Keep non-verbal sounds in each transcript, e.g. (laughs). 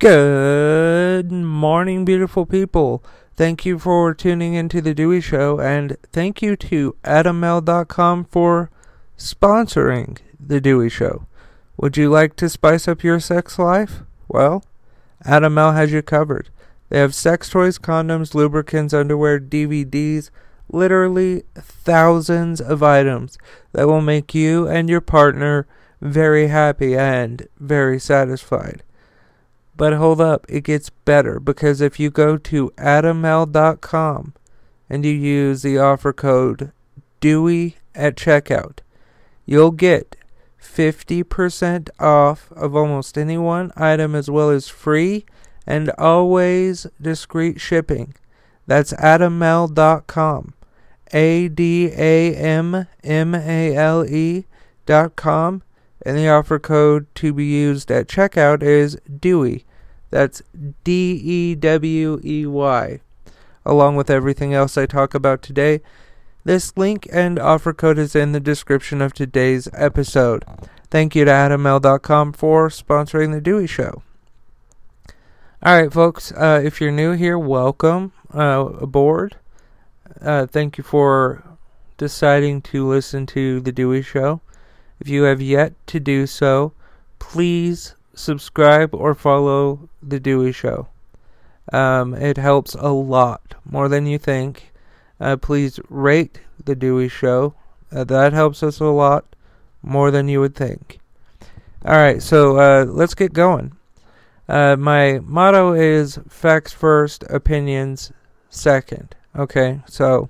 Good morning, beautiful people. Thank you for tuning into The Dewey Show, and thank you to AdamMale.com for sponsoring The Dewey Show. Would you like to spice up your sex life? Well, Adam Male has you covered. They have sex toys, condoms, lubricants, underwear, DVDs, literally thousands of items that will make you and your partner very happy and very satisfied. But hold up, it gets better because if you go to adammale.com and you use the offer code DEWEY at checkout, you'll get 50% off of almost any one item as well as free and always discreet shipping. That's adammale.com. A D A M M A L E dot com. And the offer code to be used at checkout is DEWEY. That's D E W E Y. Along with everything else I talk about today, this link and offer code is in the description of today's episode. Thank you to AdamMale.com for sponsoring The Dewey Show. Alright, folks, uh, if you're new here, welcome uh, aboard. Uh, thank you for deciding to listen to The Dewey Show. If you have yet to do so, please subscribe or follow The Dewey Show. Um, it helps a lot, more than you think. Uh, please rate The Dewey Show. Uh, that helps us a lot, more than you would think. Alright, so uh, let's get going. Uh, my motto is facts first, opinions second. Okay, so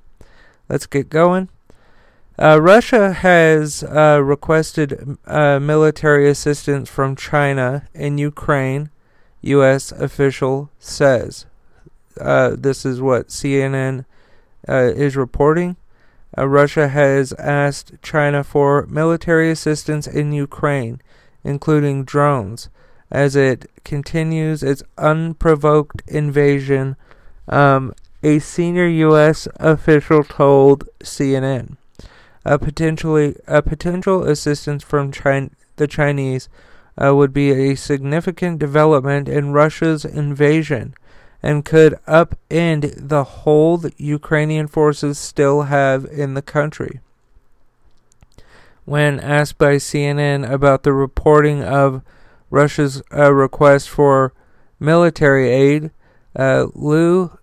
let's get going. Uh, Russia has uh, requested uh, military assistance from China in Ukraine, U.S. official says. Uh, this is what CNN is reporting. Russia has asked China for military assistance in Ukraine, including drones, as it continues its unprovoked invasion, um, a senior U.S. official told CNN a potentially a potential assistance from China, the Chinese uh, would be a significant development in Russia's invasion and could upend the hold Ukrainian forces still have in the country. When asked by CNN about the reporting of Russia's uh, request for military aid, uh, Liu,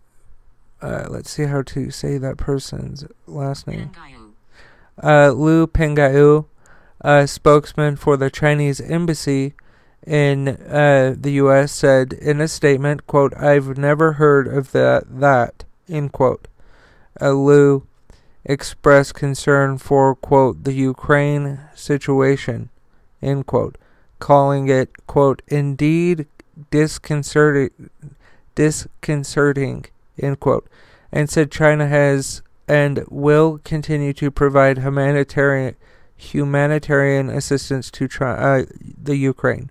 uh, let's see how to say that person's last name. Uh, Liu Pengayou, a spokesman for the Chinese embassy in uh, the U.S., said in a statement, "quote I've never heard of that that." End quote. Uh, Liu expressed concern for quote the Ukraine situation, end quote, calling it quote indeed disconcerting, disconcerting, end quote, and said China has and will continue to provide humanitarian humanitarian assistance to uh, the Ukraine.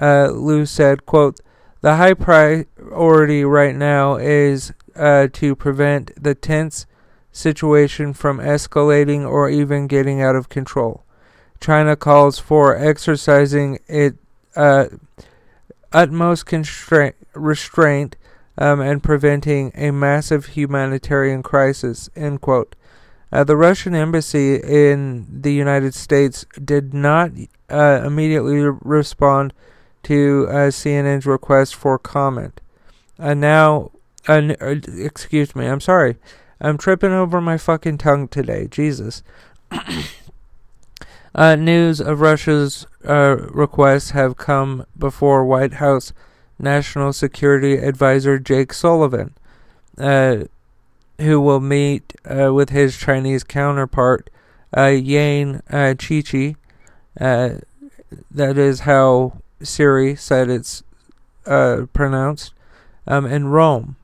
Uh, Liu said, "quote The high priority right now is uh, to prevent the tense situation from escalating or even getting out of control. China calls for exercising it uh, utmost constraint, restraint um, and preventing a massive humanitarian crisis. End quote. Uh, the Russian embassy in the United States did not uh, immediately respond to uh, CNN's request for comment. Uh, now, uh, excuse me, I'm sorry. I'm tripping over my fucking tongue today. Jesus. (coughs) Uh, news of Russia's requests have come before White House National Security Advisor Jake Sullivan, uh, who will meet uh, with his Chinese counterpart, uh, Yang uh, Jiechi. Uh, that is how Siri said it's uh, pronounced, um, in Rome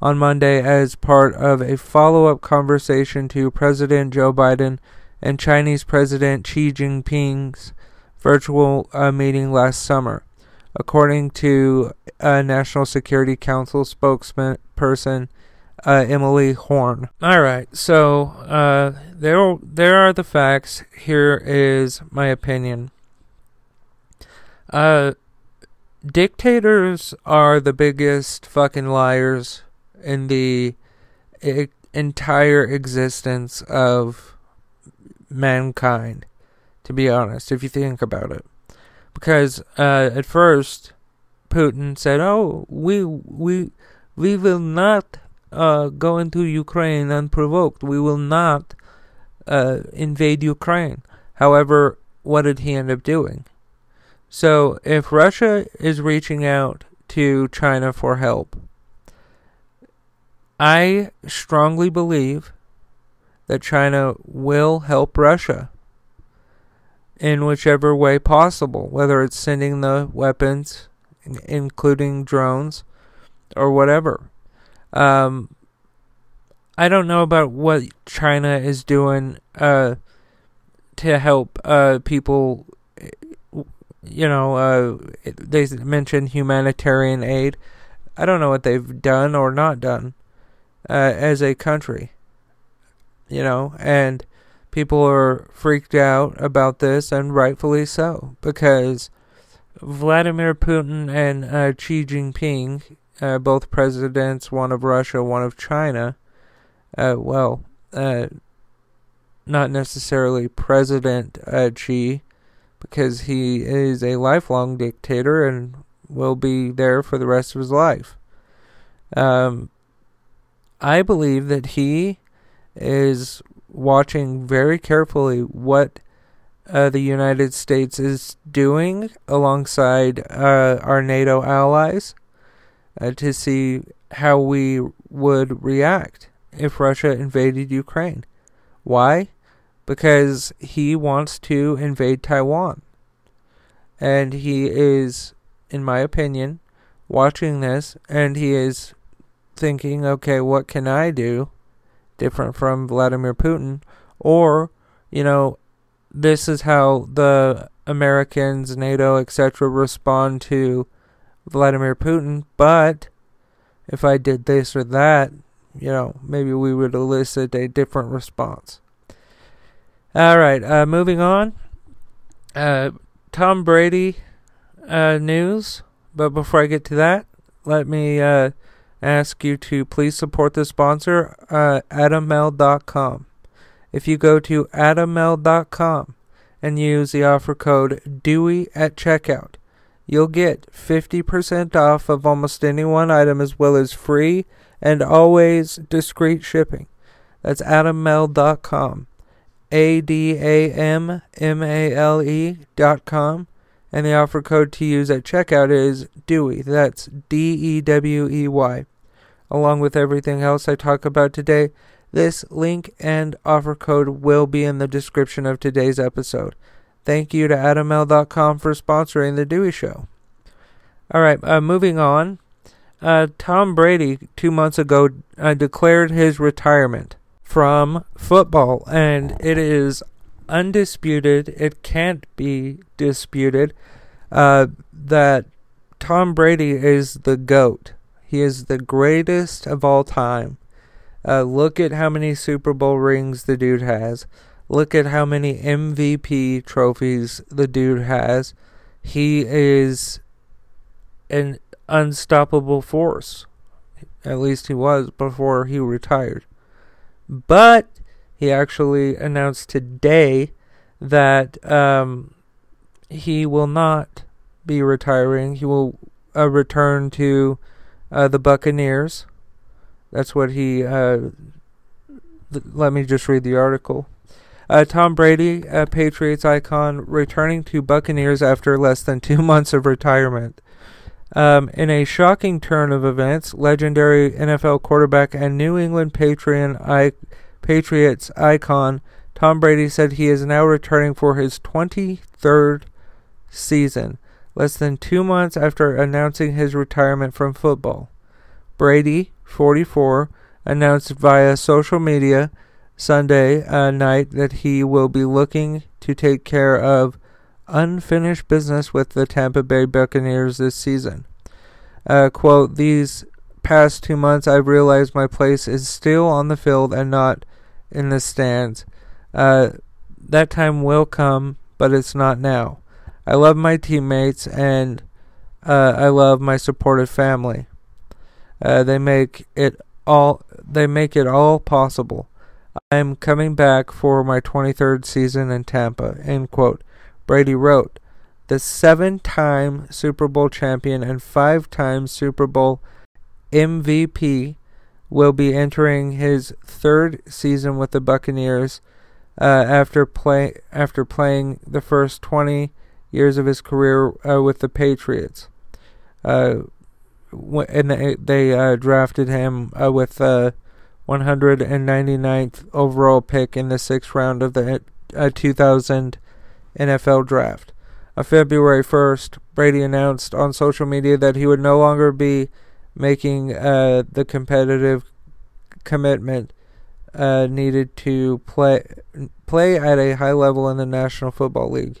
on Monday as part of a follow up conversation to President Joe Biden and Chinese President Xi Jinping's virtual uh, meeting last summer according to a National Security Council spokesperson uh, Emily Horne. All right, so uh, there there are the facts. Here is my opinion. Uh, dictators are the biggest fucking liars in the entire existence of mankind, to be honest, if you think about it. Because uh, at first, Putin said, "Oh, we we we will not uh, go into Ukraine unprovoked. We will not uh, invade Ukraine." However, what did he end up doing? So, if Russia is reaching out to China for help, I strongly believe that China will help Russia in whichever way possible, whether it's sending the weapons, including drones, or whatever. Um, I don't know about what China is doing uh, to help uh, people. You know, uh, they mentioned humanitarian aid. I don't know what they've done or not done uh, as a country. You know, and people are freaked out about this, and rightfully so, because Vladimir Putin and uh, Xi Jinping, uh, both presidents, one of Russia, one of China, uh, well, uh, not necessarily President uh, Xi, because he is a lifelong dictator and will be there for the rest of his life. Um, I believe that he is watching very carefully what uh, the United States is doing alongside uh, our NATO allies uh, to see how we would react if Russia invaded Ukraine. Why? Because he wants to invade Taiwan. And he is, in my opinion, watching this and he is thinking, okay, what can I do different from Vladimir Putin? Or, you know, this is how the Americans, NATO, etc., respond to Vladimir Putin, but if I did this or that, you know, maybe we would elicit a different response. All right, uh, moving on. Uh, Tom Brady uh, news. But before I get to that, let me uh, ask you to please support the sponsor, uh, AdamMale.com. If you go to AdamMale.com and use the offer code DEWEY at checkout, you'll get 50% off of almost any one item as well as free and always discreet shipping. That's AdamMale.com. A D A M M A L E dot com and the offer code to use at checkout is DEWEY. That's D E W E Y. Along with everything else I talk about today, this link and offer code will be in the description of today's episode. Thank you to AdamMale.com for sponsoring The Dewey Show. All right, uh, moving on. Uh, Tom Brady, two months ago, uh, declared his retirement from football, and it is undisputed, it can't be disputed, uh, that Tom Brady is the GOAT. He is the greatest of all time. Uh, look at how many Super Bowl rings the dude has. Look at how many MVP trophies the dude has. He is an unstoppable force. At least he was before he retired. But he actually announced today that um, he will not be retiring. He will uh, return to uh, the Buccaneers. That's what he. Uh, th- let me just read the article. Uh, Tom Brady, Patriots icon, returning to Buccaneers after less than two (laughs) months of retirement. Um, in a shocking turn of events, legendary NFL quarterback and New England I- Patriots icon Tom Brady said he is now returning for his 23rd season, less than two months after announcing his retirement from football. Brady, 44, announced via social media Sunday uh, night that he will be looking to take care of unfinished business with the Tampa Bay Buccaneers this season. Uh, quote, These past two months, I've realized my place is still on the field and not in the stands. Uh, that time will come, but it's not now. I love my teammates, and Uh, I love my supportive family. Uh, they make it all. They make it all possible. I am coming back for my 23rd season in Tampa. End quote. Brady wrote, the seven-time Super Bowl champion and five-time Super Bowl MVP will be entering his third season with the Buccaneers uh, after play after playing the first 20 years of his career uh, with the Patriots. Uh, and they, they uh, drafted him uh, with the 199th overall pick in the sixth round of the uh, 2000 NFL draft. On February 1st, Brady announced on social media that he would no longer be making uh, the competitive commitment uh, needed to play play at a high level in the National Football League.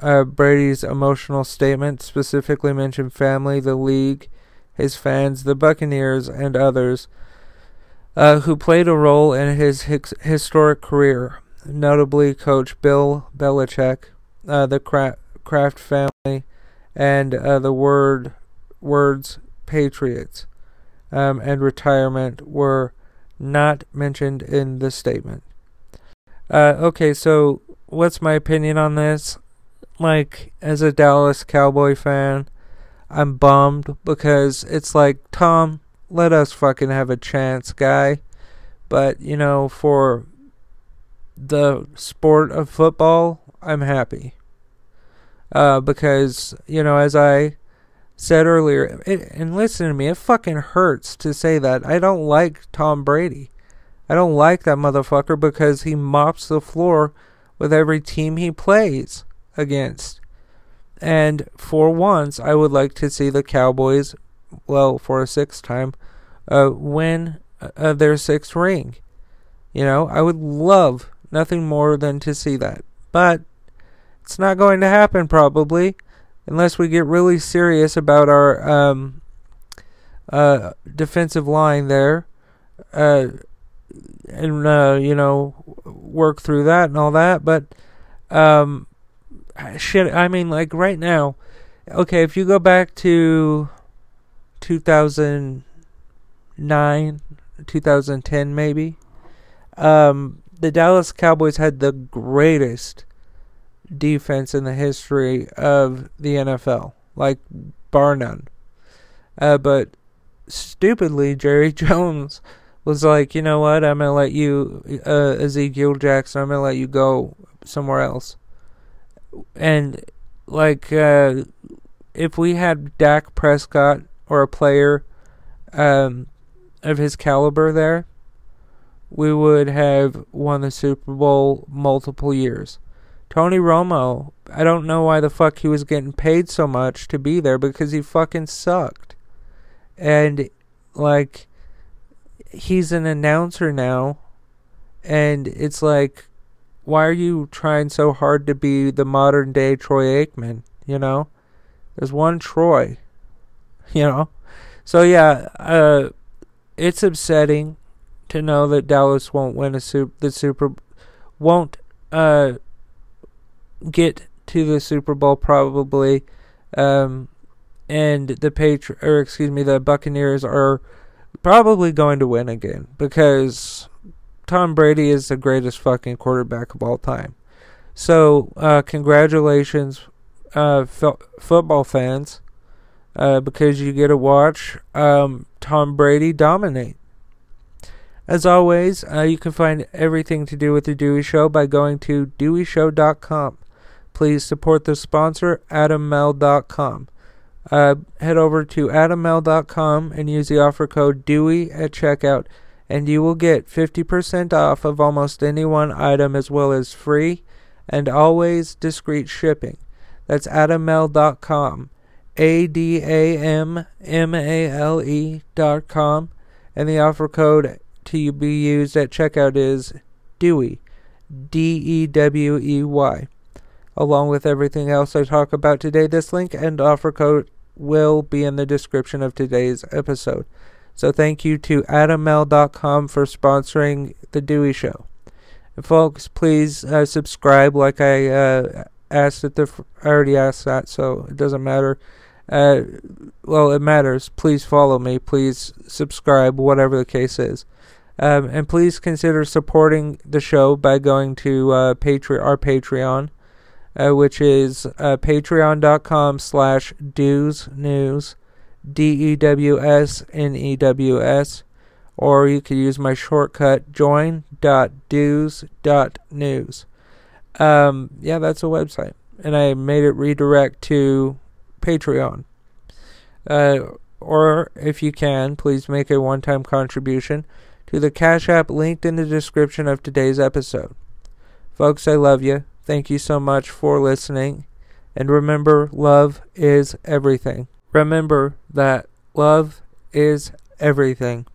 Uh, Brady's emotional statement specifically mentioned family, the league, his fans, the Buccaneers, and others uh, who played a role in his historic career, notably Coach Bill Belichick, uh, the Kraft family, and uh, the word words Patriots um, and retirement were not mentioned in the statement. Uh, okay, so what's my opinion on this? Like, as a Dallas Cowboy fan, I'm bummed because it's like, Tom, let us fucking have a chance, guy. But, you know, for the sport of football, I'm happy. Uh, because, you know, as I said earlier, it, and listen to me, it fucking hurts to say that. I don't like Tom Brady. I don't like that motherfucker because he mops the floor with every team he plays against. And for once, I would like to see the Cowboys, well, for a sixth time, uh, win uh, their sixth ring. You know, I would love nothing more than to see that. But it's not going to happen probably unless we get really serious about our um, uh, defensive line there. Uh, and uh, you know work through that and all that but um shit i mean like right now okay if you go back to 2009 2010 maybe um the dallas cowboys had the greatest defense in the history of the NFL, like bar none. Uh, but stupidly, Jerry (laughs) Jones was like, you know what? I'm gonna let you, uh, Ezekiel Jackson. I'm gonna let you go somewhere else. And like, uh, if we had Dak Prescott or a player um, of his caliber there, we would have won the Super Bowl multiple years. Tony Romo, I don't know why the fuck he was getting paid so much to be there because he fucking sucked. And like he's an announcer now and it's like why are you trying so hard to be the modern day Troy Aikman, you know? There's one Troy, (laughs) you know? So yeah, uh it's upsetting to know that Dallas won't win a super the super won't uh get to the Super Bowl probably, um, and the Patri- or excuse me, the Buccaneers are probably going to win again because Tom Brady is the greatest fucking quarterback of all time. So, uh, congratulations, uh, football fans, uh, because you get to watch um, Tom Brady dominate. As always, uh, you can find everything to do with the Dewey Show by going to deweyshow.com please support the sponsor, AdamMale.com. Uh, head over to AdamMale.com and use the offer code DEWEY at checkout, and you will get 50% off of almost any one item as well as free and always discreet shipping. That's AdamMale.com. A D A M M A L E dot com, and the offer code to be used at checkout is DEWEY, D E W E Y along with everything else I talk about today. This link and offer code will be in the description of today's episode. So thank you to AdamMale.com for sponsoring The Dewey Show. And folks, please uh, subscribe like I uh, asked at the. I already asked that, so it doesn't matter. Uh, well, it matters. Please follow me. Please subscribe, whatever the case is. Um, and please consider supporting the show by going to uh, Patre- our Patreon, uh, which is uh, patreon.com slash dews news, or you could use my shortcut, join.dews.news. Um, yeah, that's a website. And I made it redirect to Patreon. Uh, or if you can, please make a one time contribution to the Cash App linked in the description of today's episode. Folks, I love you. Thank you so much for listening. And remember, love is everything. Remember that love is everything.